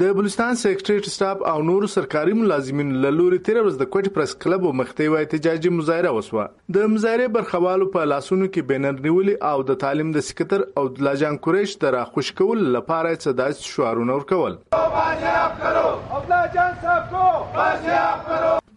د بلوچستان سیکریټریټ سټاف او نور سرکاري ملازمین له لوري تیر ورځ د کوټ پریس کلب مخته وای احتجاجي مظاهره وسوه. د مظاهره برخوالو په لاسونو کې بینر نیولي او د تعلیم د سکتر او د لاجان قریش د راخوش کول لپاره څه داس شعارونه ورکول.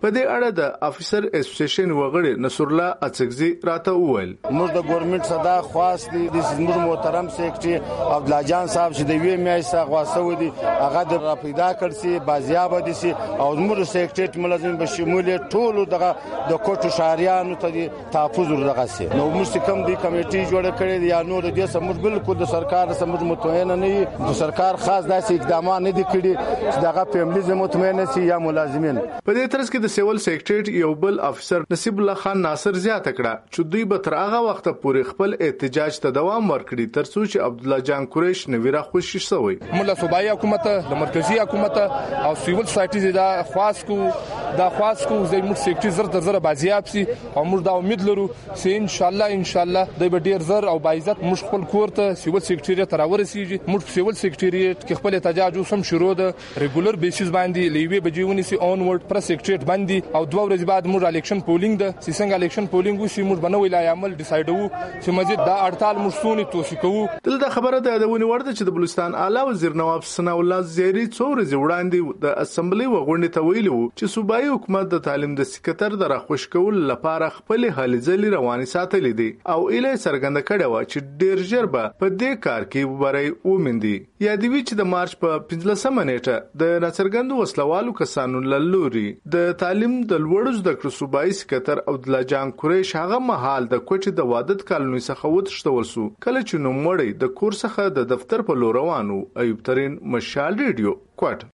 په دې اړه د افیسر اسوسییشن وغړي نصر الله اڅکزي راته وویل. موږ د ګورنمنت صدا خواست دي. د زموږ محترم سیکریټري عبد الله جان صاحب چې د وی میاشته غواسو دي هغه د را پیدا کړسي بازیاب دي سي او زموږ سیکریټري ملازم به شمول ټول دغه د کوټو شاریانو ته تحفظ ورغه سي. نو موږ کوم دی کمیټي جوړ دی یا نور د سمج بالکل د سرکار سمج متوین نه د سرکار خاص داسې اقدامات نه دي کړی چې دغه فیملی مطمئن سي یا ملازمین. په دې ترڅ کې د سیول سیکریټریټ یو بل افسر نصیب الله خان ناصر زیاته کړه، چې دوی به تر هغه وخت پورې خپل احتجاج ته دوام ورکړي، ترڅو چې عبد الله جان قریش نویره خوشی شوی. مولا صوبایي حکومت، د مرکزی حکومت او سیول سایټیز دا خاص کو دا خاص کو زې موږ سیکریټری زر تر زر بازیاب سي او موږ دا امید لرو چې ان شاء الله ان شاء الله د ډیر زر او باعزت موږ خپل کور ته سیول سیکریټری ته راورسیږي. موږ سیول سیکریټری کې خپل احتجاج وسم، شروع ده ریګولر بیسیس باندې لیوي بجیونی سي اون ورډ پر سیکریټری باندې او دوه ورځې بعد موږ الیکشن پولینګ ده. چې څنګه الیکشن پولینګ وسی موږ بنوي لا عمل ډیسایډ وو چې مزید دا اړتال موږ سونی توثیق کوو. دلته خبره ده د ونی ورده چې د بلوچستان اعلی وزیر نواب سنا الله زیری څو ورځې وړاندې د اسمبلی وغونډې ته ویلي وو چې صوبایي حکومت د تعلیم د سکتر د راخوش کول لپاره خپل هلې ځلې رواني ساتلې دي. او اله سرګند کړه و چې ډیر ژر به په دې کار کې وبري ومندي یا دی چې د مارچ په 15 نیټه د ناڅرګندو وسلوالو کسانو للوري د تعلیم د لوړو زده کړو صوبایي سکتر او د لجان قریش هغه محل د کوټې د وادت کالونی څخه وتښتول سو. کله چې نو مړی د کور څخه د دفتر په لور روانو ایوب ترين مشال ریډیو کوټ.